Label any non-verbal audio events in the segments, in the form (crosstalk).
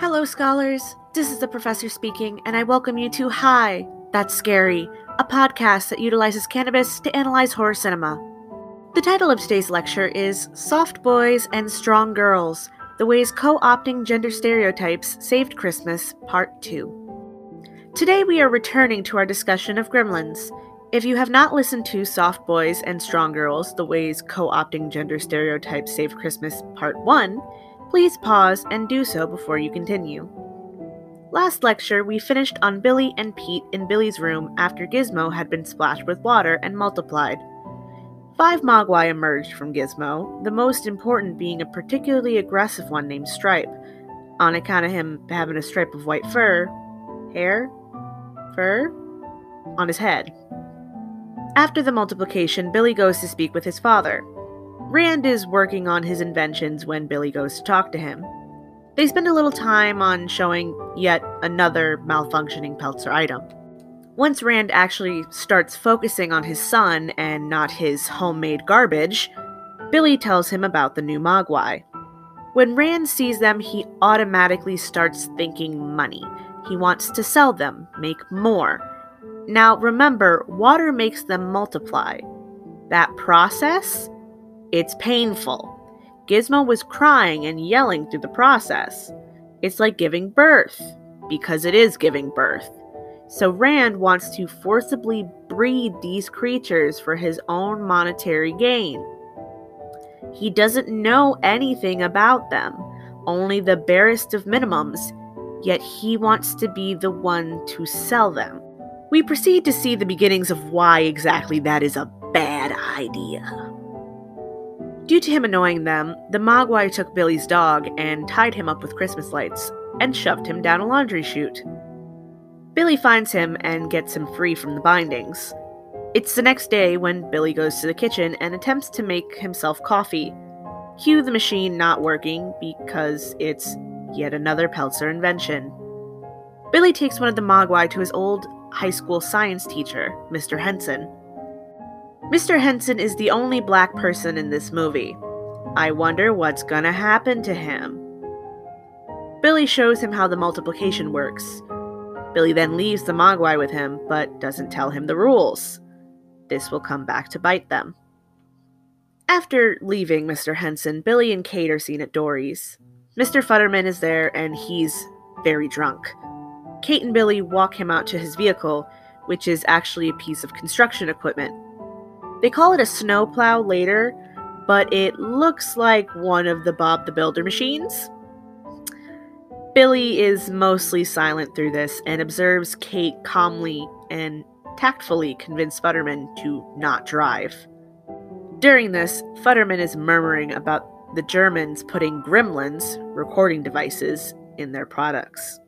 Hello, scholars. This is the professor speaking, and I welcome you to Hi, That's Scary, a podcast that utilizes cannabis to analyze horror cinema. The title of today's lecture is Soft Boys and Strong Girls The Ways Co opting Gender Stereotypes Saved Christmas, Part 2. Today we are returning to our discussion of gremlins. If you have not listened to Soft Boys and Strong Girls The Ways Co opting Gender Stereotypes Saved Christmas, Part 1, Please pause and do so before you continue. Last lecture, we finished on Billy and Pete in Billy's room after Gizmo had been splashed with water and multiplied. Five Mogwai emerged from Gizmo, the most important being a particularly aggressive one named Stripe, on account of him having a stripe of white fur, hair, fur, on his head. After the multiplication, Billy goes to speak with his father. Rand is working on his inventions when Billy goes to talk to him. They spend a little time on showing yet another malfunctioning Peltzer item. Once Rand actually starts focusing on his son and not his homemade garbage, Billy tells him about the new Mogwai. When Rand sees them, he automatically starts thinking money. He wants to sell them, make more. Now remember, water makes them multiply. That process it's painful. Gizmo was crying and yelling through the process. It's like giving birth, because it is giving birth. So Rand wants to forcibly breed these creatures for his own monetary gain. He doesn't know anything about them, only the barest of minimums, yet he wants to be the one to sell them. We proceed to see the beginnings of why exactly that is a bad idea. Due to him annoying them, the Mogwai took Billy's dog and tied him up with Christmas lights and shoved him down a laundry chute. Billy finds him and gets him free from the bindings. It's the next day when Billy goes to the kitchen and attempts to make himself coffee. Cue the machine not working because it's yet another Peltzer invention. Billy takes one of the Mogwai to his old high school science teacher, Mr. Henson. Mr. Henson is the only black person in this movie. I wonder what's gonna happen to him. Billy shows him how the multiplication works. Billy then leaves the Mogwai with him, but doesn't tell him the rules. This will come back to bite them. After leaving Mr. Henson, Billy and Kate are seen at Dory's. Mr. Futterman is there and he's very drunk. Kate and Billy walk him out to his vehicle, which is actually a piece of construction equipment they call it a snowplow later, but it looks like one of the Bob the Builder machines. Billy is mostly silent through this and observes Kate calmly and tactfully convince Futterman to not drive. During this, Futterman is murmuring about the Germans putting gremlins, recording devices, in their products.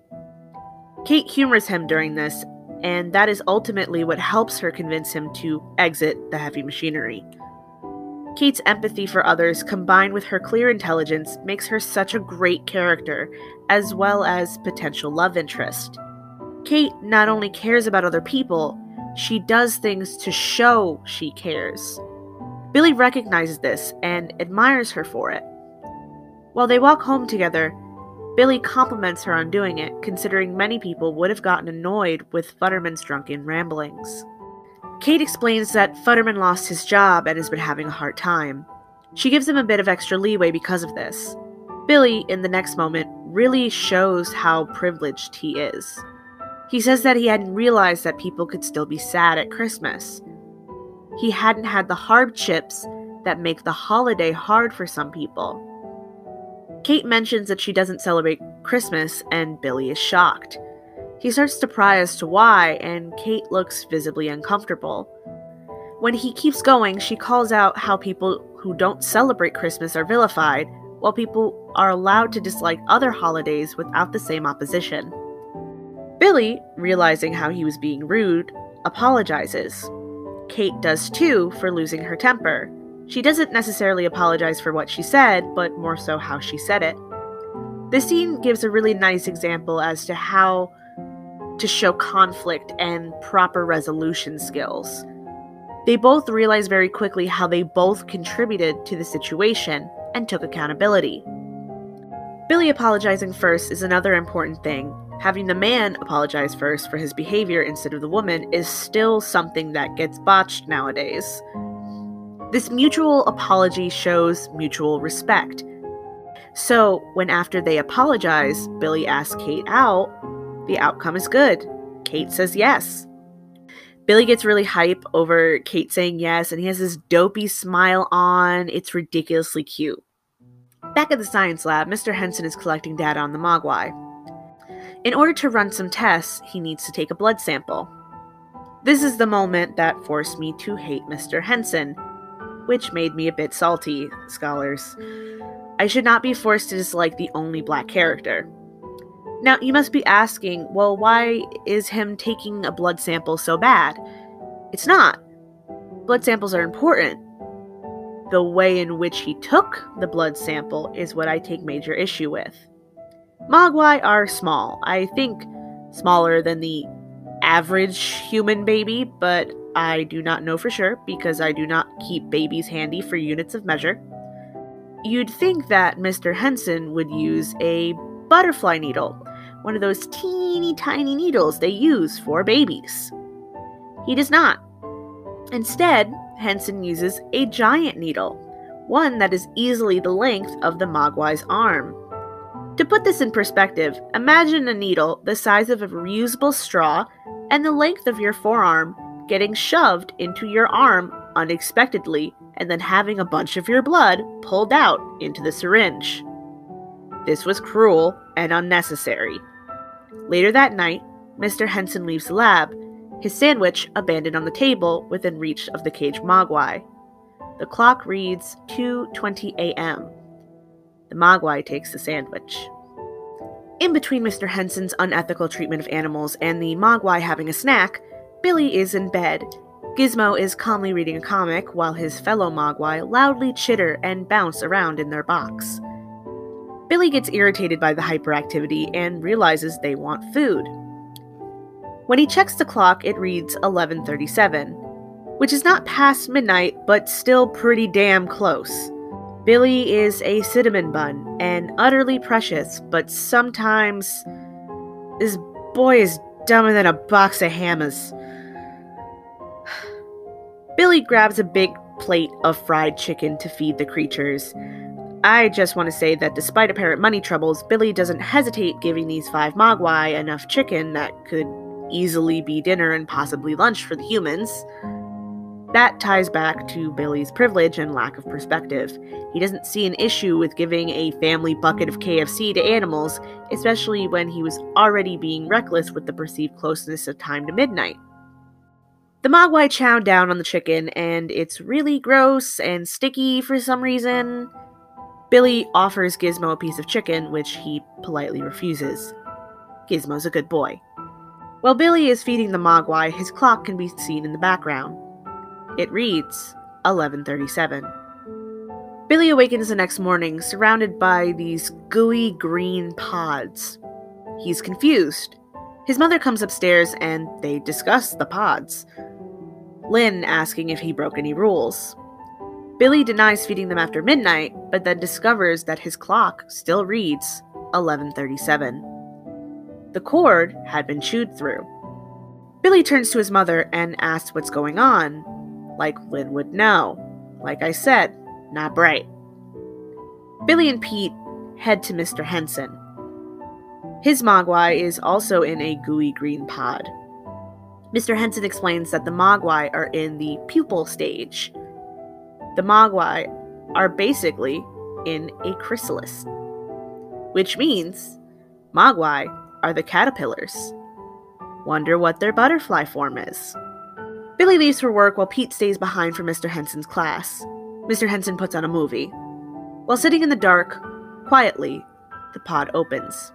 Kate humors him during this and that is ultimately what helps her convince him to exit the heavy machinery. Kate's empathy for others, combined with her clear intelligence, makes her such a great character, as well as potential love interest. Kate not only cares about other people, she does things to show she cares. Billy recognizes this and admires her for it. While they walk home together, Billy compliments her on doing it, considering many people would have gotten annoyed with Futterman's drunken ramblings. Kate explains that Futterman lost his job and has been having a hard time. She gives him a bit of extra leeway because of this. Billy, in the next moment, really shows how privileged he is. He says that he hadn't realized that people could still be sad at Christmas. He hadn't had the hardships that make the holiday hard for some people. Kate mentions that she doesn't celebrate Christmas, and Billy is shocked. He starts to pry as to why, and Kate looks visibly uncomfortable. When he keeps going, she calls out how people who don't celebrate Christmas are vilified, while people are allowed to dislike other holidays without the same opposition. Billy, realizing how he was being rude, apologizes. Kate does too for losing her temper. She doesn't necessarily apologize for what she said, but more so how she said it. This scene gives a really nice example as to how to show conflict and proper resolution skills. They both realize very quickly how they both contributed to the situation and took accountability. Billy apologizing first is another important thing. Having the man apologize first for his behavior instead of the woman is still something that gets botched nowadays. This mutual apology shows mutual respect. So, when after they apologize, Billy asks Kate out, the outcome is good. Kate says yes. Billy gets really hype over Kate saying yes, and he has this dopey smile on. It's ridiculously cute. Back at the science lab, Mr. Henson is collecting data on the Mogwai. In order to run some tests, he needs to take a blood sample. This is the moment that forced me to hate Mr. Henson, which made me a bit salty, scholars. I should not be forced to dislike the only black character. Now, you must be asking, well, why is him taking a blood sample so bad? It's not. Blood samples are important. The way in which he took the blood sample is what I take major issue with. Mogwai are small. I think smaller than the average human baby, but I do not know for sure because I do not keep babies handy for units of measure. You'd think that Mr. Henson would use a butterfly needle, one of those teeny tiny needles they use for babies. He does not. Instead, Henson uses a giant needle, one that is easily the length of the Mogwai's arm. To put this in perspective, imagine a needle the size of a reusable straw and the length of your forearm getting shoved into your arm unexpectedly and then having a bunch of your blood pulled out into the syringe. This was cruel and unnecessary. Later that night, Mr. Henson leaves the lab, his sandwich abandoned on the table within reach of the caged mogwai. The clock reads 2:20 a.m. The Mogwai takes the sandwich. In between Mr. Henson's unethical treatment of animals and the Mogwai having a snack, Billy is in bed. Gizmo is calmly reading a comic while his fellow Mogwai loudly chitter and bounce around in their box. Billy gets irritated by the hyperactivity and realizes they want food. When he checks the clock, it reads 11:37, which is not past midnight but still pretty damn close. Billy is a cinnamon bun and utterly precious, but sometimes this boy is dumber than a box of hammers. (sighs) Billy grabs a big plate of fried chicken to feed the creatures. I just want to say that despite apparent money troubles, Billy doesn't hesitate giving these five Mogwai enough chicken that could easily be dinner and possibly lunch for the humans. That ties back to Billy's privilege and lack of perspective. He doesn't see an issue with giving a family bucket of KFC to animals, especially when he was already being reckless with the perceived closeness of time to midnight. The Mogwai chow down on the chicken, and it's really gross and sticky for some reason. Billy offers Gizmo a piece of chicken, which he politely refuses. Gizmo's a good boy. While Billy is feeding the Mogwai, his clock can be seen in the background. It reads 1137. Billy awakens the next morning surrounded by these gooey green pods. He's confused. His mother comes upstairs and they discuss the pods. Lynn asking if he broke any rules. Billy denies feeding them after midnight, but then discovers that his clock still reads 1137. The cord had been chewed through. Billy turns to his mother and asks what's going on, like Lynn would know. Like I said, not bright. Billy and Pete head to Mr. Henson. His Mogwai is also in a gooey green pod. Mr. Henson explains that the Mogwai are in the pupal stage. The Mogwai are basically in a chrysalis, which means Mogwai are the caterpillars. Wonder what their butterfly form is. Billy leaves for work while Pete stays behind for Mr. Henson's class. Mr. Henson puts on a movie. While sitting in the dark, quietly, the pod opens.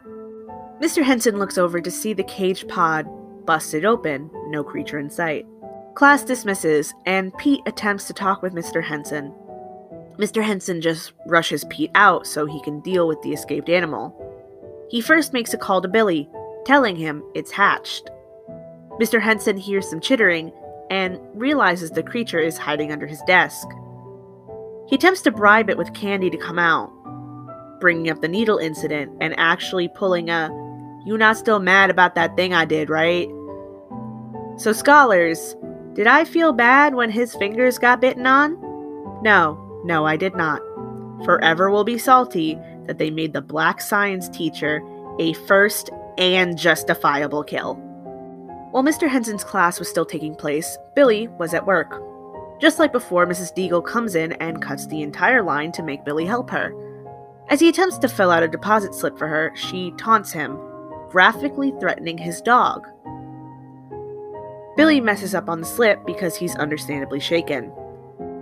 Mr. Henson looks over to see the caged pod busted open, no creature in sight. Class dismisses, and Pete attempts to talk with Mr. Henson. Mr. Henson just rushes Pete out so he can deal with the escaped animal. He first makes a call to Billy, telling him it's hatched. Mr. Henson hears some chittering and realizes the creature is hiding under his desk. He attempts to bribe it with candy to come out. bringing up the needle incident and actually pulling a, you not still mad about that thing I did, right? So, scholars, did I feel bad when his fingers got bitten on? No, no, I did not. Forever will be salty that they made the black science teacher a first and justifiable kill. While Mr. Henson's class was still taking place, Billy was at work. Just like before, Mrs. Deagle comes in and cuts the entire line to make Billy help her. As he attempts to fill out a deposit slip for her, she taunts him, graphically threatening his dog. Billy messes up on the slip because he's understandably shaken.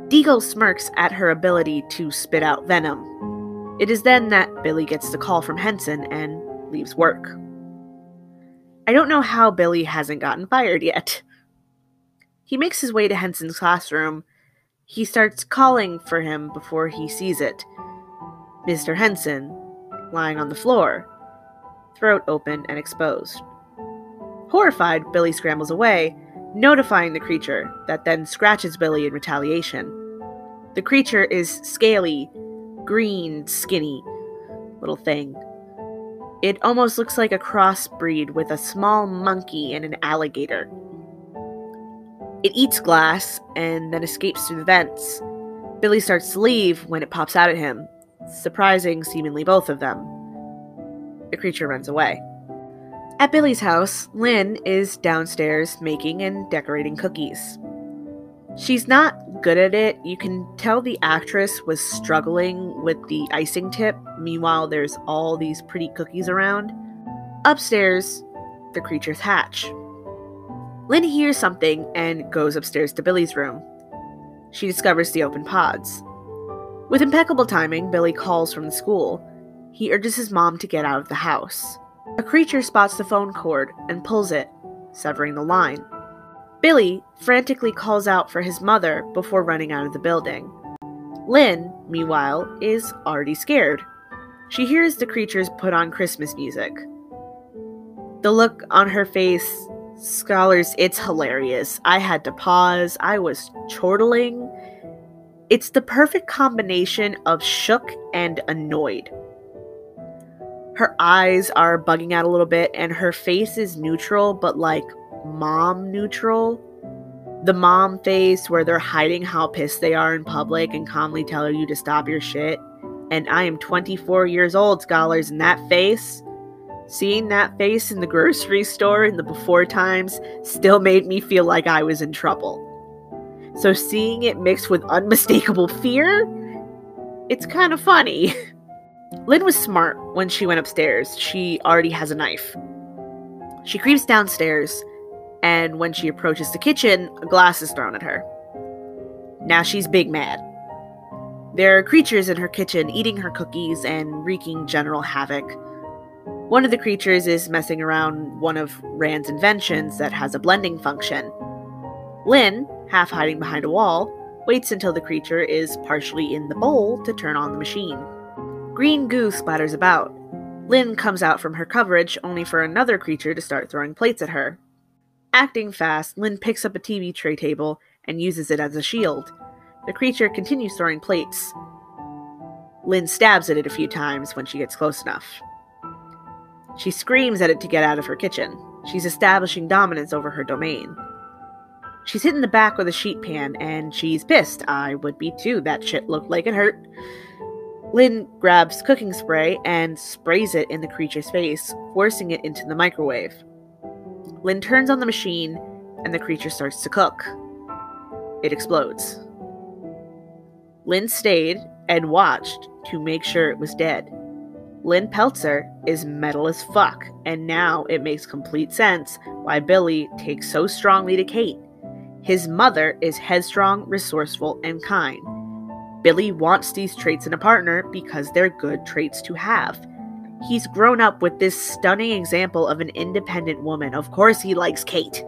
Deagle smirks at her ability to spit out venom. It is then that Billy gets the call from Henson and leaves work. I don't know how Billy hasn't gotten fired yet. He makes his way to Henson's classroom. He starts calling for him before he sees it. Mr. Henson, lying on the floor, throat open and exposed. Horrified, Billy scrambles away, notifying the creature, that then scratches Billy in retaliation. The creature is scaly, green, skinny little thing. It almost looks like a crossbreed with a small monkey and an alligator. It eats glass and then escapes through the vents. Billy starts to leave when it pops out at him, surprising seemingly both of them. The creature runs away. At Billy's house, Lynn is downstairs making and decorating cookies. She's not good at it. You can tell the actress was struggling with the icing tip. Meanwhile, there's all these pretty cookies around. Upstairs, the creatures hatch. Lynn hears something and goes upstairs to Billy's room. She discovers the open pods. With impeccable timing, Billy calls from the school. He urges his mom to get out of the house. A creature spots the phone cord and pulls it, severing the line. Billy frantically calls out for his mother before running out of the building. Lynn, meanwhile, is already scared. She hears the creatures put on Christmas music. The look on her face Scholars, it's hilarious. I had to pause. I was chortling. It's the perfect combination of shook and annoyed. Her eyes are bugging out a little bit, and her face is neutral, but like mom neutral. The mom face where they're hiding how pissed they are in public and calmly telling you to stop your shit. And I am 24 years old, scholars, and that face Seeing that face in the grocery store in the before times still made me feel like I was in trouble. So seeing it mixed with unmistakable fear, it's kind of funny. (laughs) Lynn was smart when she went upstairs. She already has a knife. She creeps downstairs, and when she approaches the kitchen, a glass is thrown at her. Now she's big mad. There are creatures in her kitchen eating her cookies and wreaking general havoc. One of the creatures is messing around one of Rand's inventions that has a blending function. Lynn, half hiding behind a wall, waits until the creature is partially in the bowl to turn on the machine. Green goo splatters about. Lynn comes out from her coverage only for another creature to start throwing plates at her. Acting fast, Lynn picks up a TV tray table and uses it as a shield. The creature continues throwing plates. Lynn stabs at it a few times when she gets close enough. She screams at it to get out of her kitchen. She's establishing dominance over her domain. She's hit in the back with a sheet pan, and she's pissed. I would be too. That shit looked like it hurt. Lynn grabs cooking spray and sprays it in the creature's face, forcing it into the microwave. Lynn turns on the machine, and the creature starts to cook. It explodes. Lynn stayed and watched to make sure it was dead. Lynn Peltzer is metal as fuck, and now it makes complete sense why Billy takes so strongly to Kate. His mother is headstrong, resourceful, and kind. Billy wants these traits in a partner because they're good traits to have. He's grown up with this stunning example of an independent woman. Of course, he likes Kate.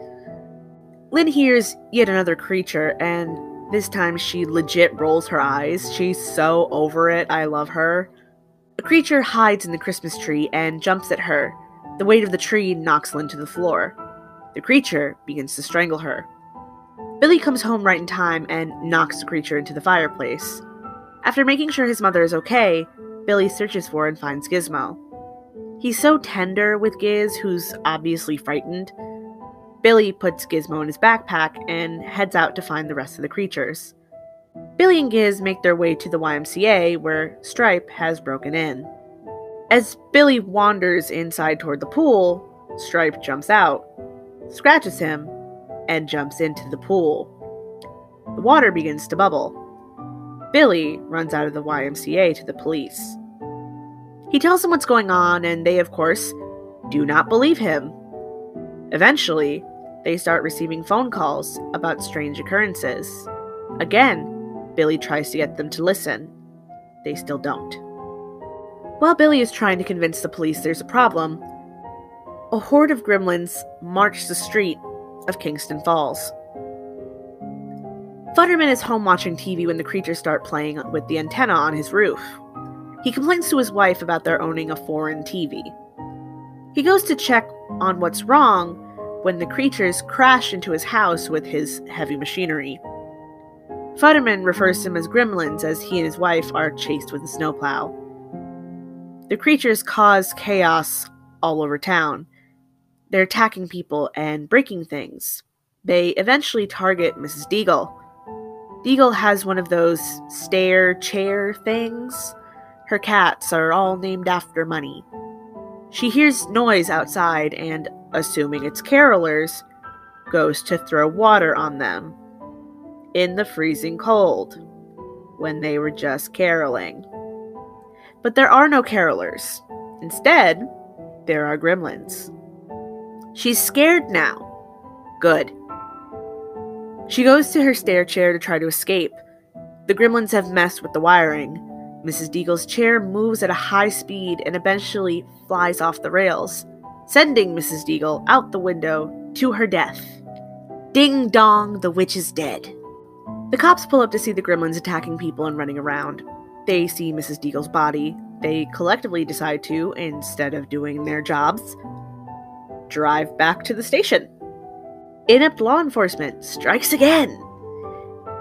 Lynn hears yet another creature, and this time she legit rolls her eyes. She's so over it. I love her. A creature hides in the Christmas tree and jumps at her. The weight of the tree knocks Lynn to the floor. The creature begins to strangle her. Billy comes home right in time and knocks the creature into the fireplace. After making sure his mother is okay, Billy searches for and finds Gizmo. He's so tender with Giz, who's obviously frightened. Billy puts Gizmo in his backpack and heads out to find the rest of the creatures. Billy and Giz make their way to the YMCA where Stripe has broken in. As Billy wanders inside toward the pool, Stripe jumps out, scratches him, and jumps into the pool. The water begins to bubble. Billy runs out of the YMCA to the police. He tells them what's going on, and they, of course, do not believe him. Eventually, they start receiving phone calls about strange occurrences. Again, Billy tries to get them to listen. They still don't. While Billy is trying to convince the police there's a problem, a horde of gremlins march the street of Kingston Falls. Futterman is home watching TV when the creatures start playing with the antenna on his roof. He complains to his wife about their owning a foreign TV. He goes to check on what's wrong when the creatures crash into his house with his heavy machinery. Futterman refers to them as gremlins as he and his wife are chased with a snowplow. The creatures cause chaos all over town. They're attacking people and breaking things. They eventually target Mrs. Deagle. Deagle has one of those stair chair things. Her cats are all named after money. She hears noise outside and, assuming it's carolers, goes to throw water on them in the freezing cold when they were just caroling. But there are no carolers. Instead, there are gremlins. She's scared now. Good. She goes to her stair chair to try to escape. The gremlins have messed with the wiring. Mrs. Deagle's chair moves at a high speed and eventually flies off the rails, sending Mrs. Deagle out the window to her death. Ding dong, the witch is dead. The cops pull up to see the gremlins attacking people and running around. They see Mrs. Deagle's body. They collectively decide to, instead of doing their jobs, drive back to the station. Inept law enforcement strikes again.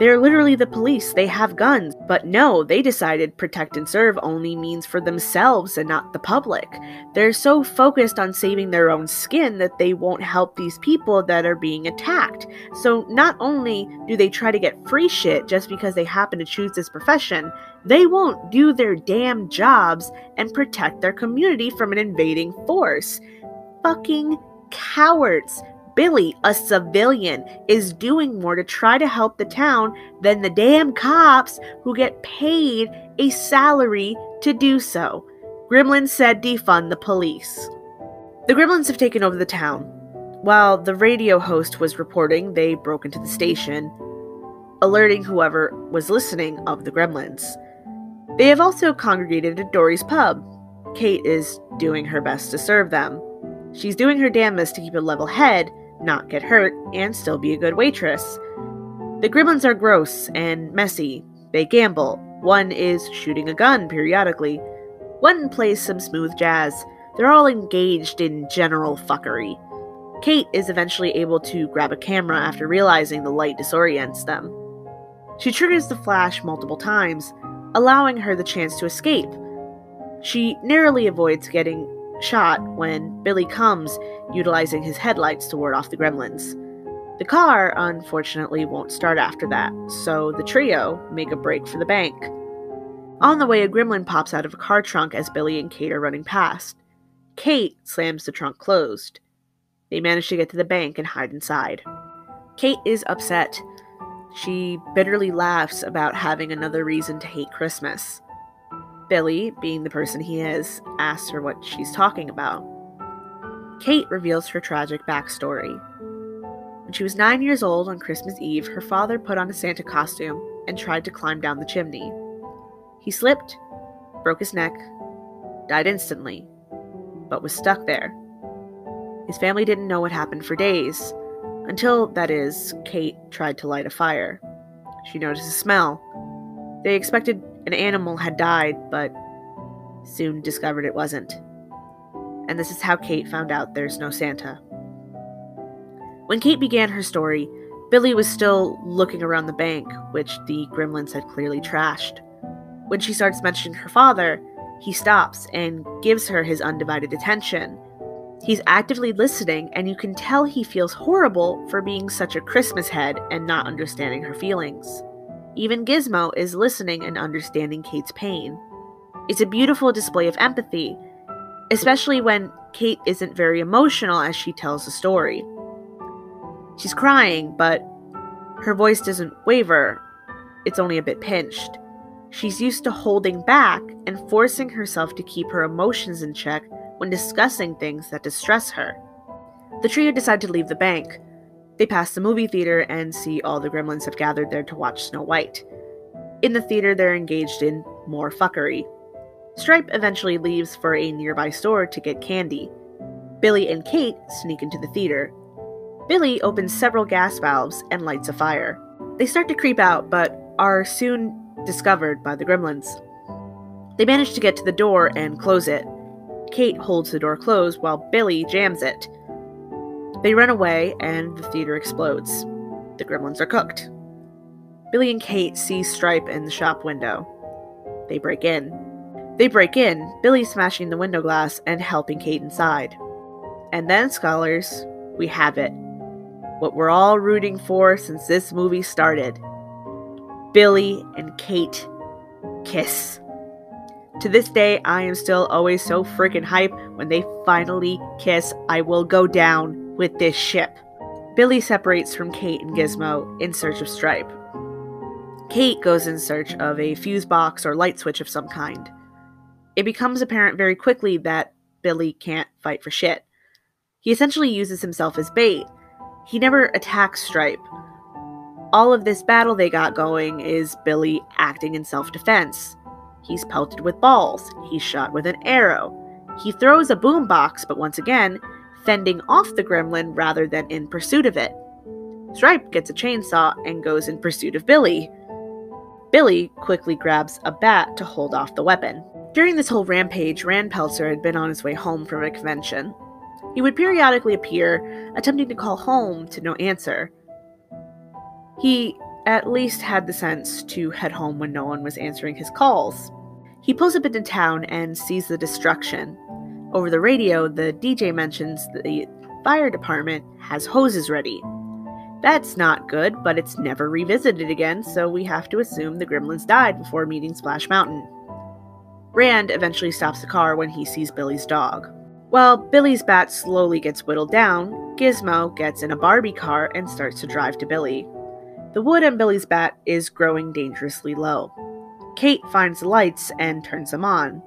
They're literally the police, they have guns. But no, they decided protect and serve only means for themselves and not the public. They're so focused on saving their own skin that they won't help these people that are being attacked. So not only do they try to get free shit just because they happen to choose this profession, they won't do their damn jobs and protect their community from an invading force. Fucking cowards. Billy, a civilian, is doing more to try to help the town than the damn cops who get paid a salary to do so. Gremlins said defund the police. The gremlins have taken over the town. While the radio host was reporting, they broke into the station, alerting whoever was listening of the gremlins. They have also congregated at Dory's pub. Kate is doing her best to serve them. She's doing her damnedest to keep a level head, not get hurt, and still be a good waitress. The gremlins are gross and messy. They gamble. One is shooting a gun periodically. One plays some smooth jazz. They're all engaged in general fuckery. Kate is eventually able to grab a camera after realizing the light disorients them. She triggers the flash multiple times, allowing her the chance to escape. She narrowly avoids getting shot when Billy comes, utilizing his headlights to ward off the gremlins. The car, unfortunately, won't start after that, so the trio make a break for the bank. On the way, a gremlin pops out of a car trunk as Billy and Kate are running past. Kate slams the trunk closed. They manage to get to the bank and hide inside. Kate is upset. She bitterly laughs about having another reason to hate Christmas. Billy, being the person he is, asks her what she's talking about. Kate reveals her tragic backstory. When she was nine years old on Christmas Eve, her father put on a Santa costume and tried to climb down the chimney. He slipped, broke his neck, died instantly, but was stuck there. His family didn't know what happened for days, until, that is, Kate tried to light a fire. She noticed a smell. They expected an animal had died, but soon discovered it wasn't. And this is how Kate found out there's no Santa. When Kate began her story, Billy was still looking around the bank, which the gremlins had clearly trashed. When she starts mentioning her father, He stops and gives her his undivided attention. He's actively listening, and you can tell he feels horrible for being such a Christmas head and not understanding her feelings. Even Gizmo is listening and understanding Kate's pain. It's a beautiful display of empathy, especially when Kate isn't very emotional as she tells the story. She's crying, but her voice doesn't waver, it's only a bit pinched. She's used to holding back and forcing herself to keep her emotions in check when discussing things that distress her. The trio decide to leave the bank. They pass the movie theater and see all the gremlins have gathered there to watch Snow White. In the theater, they're engaged in more fuckery. Stripe eventually leaves for a nearby store to get candy. Billy and Kate sneak into the theater. Billy opens several gas valves and lights a fire. They start to creep out, but are soon discovered by the gremlins. They manage to get to the door and close it. Kate holds the door closed while Billy jams it. They run away and the theater explodes. The gremlins are cooked. Billy and Kate see Stripe in the shop window. They break in. They break in, Billy smashing the window glass and helping Kate inside. And then, scholars, we have it. What we're all rooting for since this movie started. Billy and Kate kiss. To this day, I am still always so freaking hype when they finally kiss. I will go down with this ship. Billy separates from Kate and Gizmo in search of Stripe. Kate goes in search of a fuse box or light switch of some kind. It becomes apparent very quickly that Billy can't fight for shit. He essentially uses himself as bait. He never attacks Stripe, all of this battle they got going is Billy acting in self defense. He's pelted with balls, he's shot with an arrow. He throws a boombox, but once again, fending off the gremlin rather than in pursuit of it. Stripe gets a chainsaw and goes in pursuit of Billy. Billy quickly grabs a bat to hold off the weapon. During this whole rampage, Rand Peltzer had been on his way home from a convention. He would periodically appear, attempting to call home to no answer. He at least had the sense to head home when no one was answering his calls. He pulls up into town and sees the destruction. Over the radio, the DJ mentions the fire department has hoses ready. That's not good, but it's never revisited again, so we have to assume the gremlins died before meeting Splash Mountain. Rand eventually stops the car when he sees Billy's dog. While Billy's bat slowly gets whittled down, Gizmo gets in a Barbie car and starts to drive to Billy. The wood on Billy's bat is growing dangerously low. Kate finds the lights and turns them on.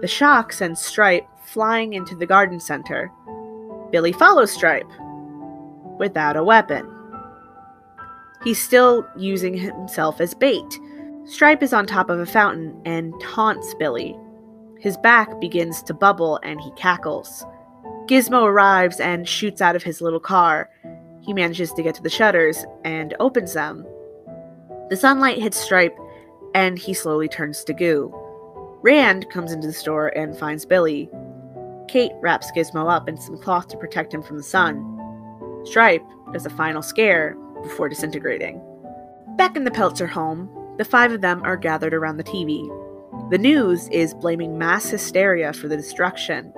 The shock sends Stripe flying into the garden center. Billy follows Stripe without a weapon. He's still using himself as bait. Stripe is on top of a fountain and taunts Billy. His back begins to bubble and he cackles. Gizmo arrives and shoots out of his little car. He manages to get to the shutters and opens them. The sunlight hits Stripe, and he slowly turns to goo. Rand comes into the store and finds Billy. Kate wraps Gizmo up in some cloth to protect him from the sun. Stripe does a final scare before disintegrating. Back in the Peltzer home, the five of them are gathered around the TV. The news is blaming mass hysteria for the destruction.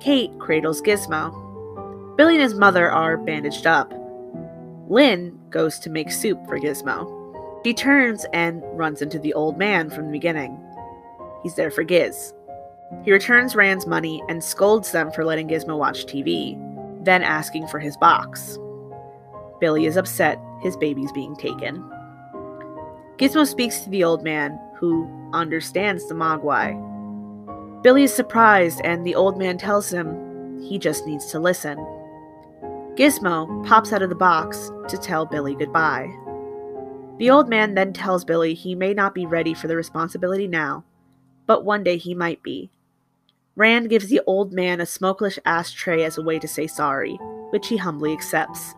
Kate cradles Gizmo. Billy and his mother are bandaged up. Lynn goes to make soup for Gizmo. She turns and runs into the old man from the beginning. He's there for Giz. He returns Rand's money and scolds them for letting Gizmo watch TV, then asking for his box. Billy is upset his baby's being taken. Gizmo speaks to the old man, who understands the Mogwai. Billy is surprised, and the old man tells him he just needs to listen. Gizmo pops out of the box to tell Billy goodbye. The old man then tells Billy he may not be ready for the responsibility now, but one day he might be. Rand gives the old man a smokeless ashtray as a way to say sorry, which he humbly accepts.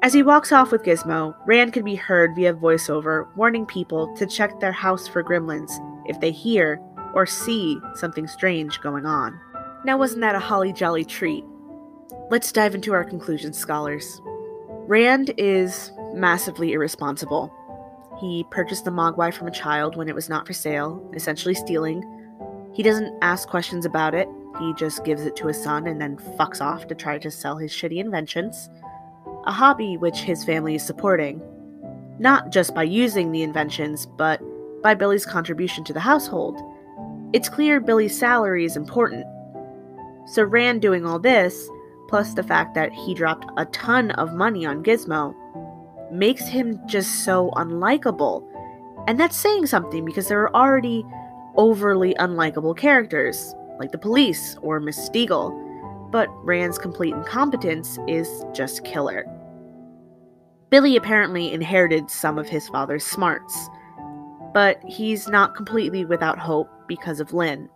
As he walks off with Gizmo, Rand can be heard via voiceover warning people to check their house for gremlins if they hear or see something strange going on. Now, wasn't that a holly jolly treat? Let's dive into our conclusions, scholars. Rand is massively irresponsible. He purchased the Mogwai from a child when it was not for sale, essentially stealing. He doesn't ask questions about it, he just gives it to his son and then fucks off to try to sell his shitty inventions. A hobby which his family is supporting. Not just by using the inventions, but by Billy's contribution to the household. It's clear Billy's salary is important. So, Rand doing all this, plus the fact that he dropped a ton of money on Gizmo, makes him just so unlikable. And that's saying something because there are already overly unlikable characters, like the police or Mrs. Deagle, but Rand's complete incompetence is just killer. Billy apparently inherited some of his father's smarts, but he's not completely without hope because of Lynn.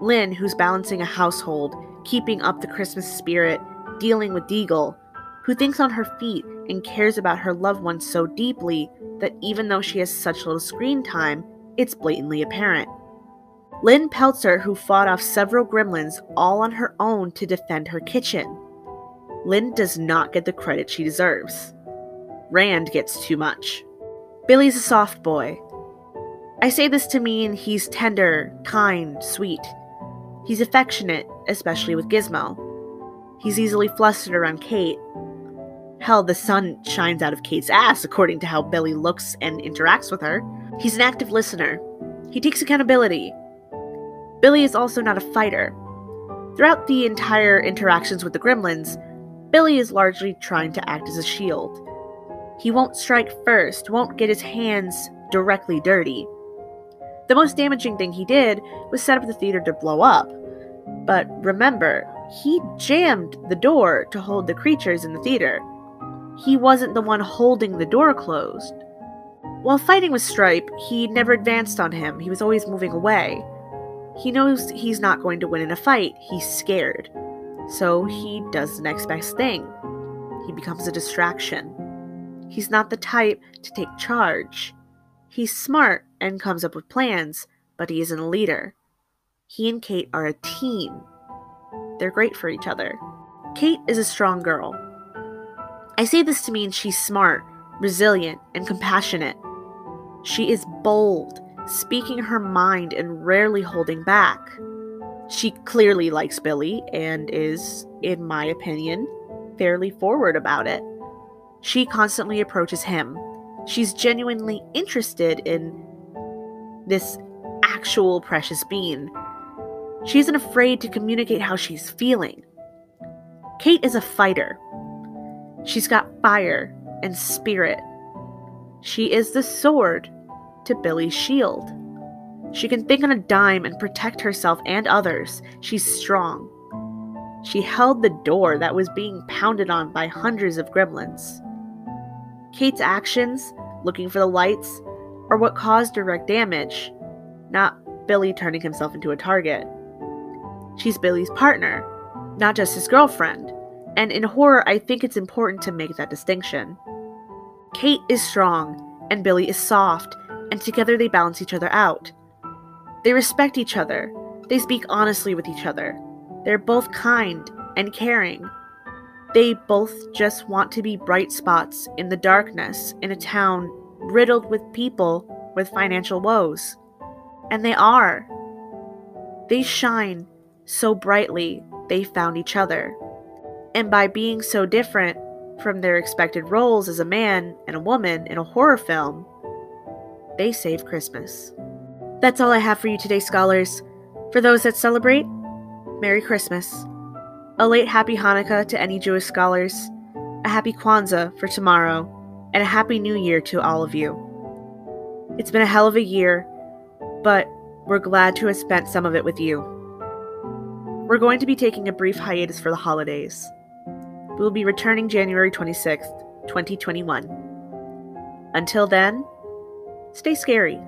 Lynn, who's balancing a household, keeping up the Christmas spirit, dealing with Deagle, who thinks on her feet and cares about her loved ones so deeply that even though she has such little screen time, it's blatantly apparent. Lynn Peltzer, who fought off several gremlins all on her own to defend her kitchen. Lynn does not get the credit she deserves. Rand gets too much. Billy's a soft boy. I say this to mean he's tender, kind, sweet. He's affectionate, especially with Gizmo. He's easily flustered around Kate, Hell, the sun shines out of Kate's ass, according to how Billy looks and interacts with her. He's an active listener. He takes accountability. Billy is also not a fighter. Throughout the entire interactions with the gremlins, Billy is largely trying to act as a shield. He won't strike first, won't get his hands directly dirty. The most damaging thing he did was set up the theater to blow up. But remember, he jammed the door to hold the creatures in the theater he wasn't the one holding the door closed. While fighting with Stripe, he never advanced on him, he was always moving away. He knows he's not going to win in a fight, he's scared. So he does the next best thing. He becomes a distraction. He's not the type to take charge. He's smart and comes up with plans, but he isn't a leader. He and Kate are a team. They're great for each other. Kate is a strong girl. I say this to mean she's smart, resilient, and compassionate. She is bold, speaking her mind and rarely holding back. She clearly likes Billy and is, in my opinion, fairly forward about it. She constantly approaches him. She's genuinely interested in this actual precious being. She isn't afraid to communicate how she's feeling. Kate is a fighter, She's got fire and spirit. She is the sword to Billy's shield. She can think on a dime and protect herself and others. She's strong. She held the door that was being pounded on by hundreds of gremlins. Kate's actions, looking for the lights, are what caused direct damage, not Billy turning himself into a target. She's Billy's partner, not just his girlfriend. And in horror, I think it's important to make that distinction. Kate is strong, and Billy is soft, and together they balance each other out. They respect each other, they speak honestly with each other. They're both kind and caring. They both just want to be bright spots in the darkness in a town riddled with people with financial woes. And they are. They shine so brightly they found each other. And by being so different from their expected roles as a man and a woman in a horror film, they save Christmas. That's all I have for you today, scholars. For those that celebrate, Merry Christmas. A late Happy Hanukkah to any Jewish scholars, a Happy Kwanzaa for tomorrow, and a Happy New Year to all of you. It's been a hell of a year, but we're glad to have spent some of it with you. We're going to be taking a brief hiatus for the holidays. We will be returning January 26th, 2021. Until then, stay scary.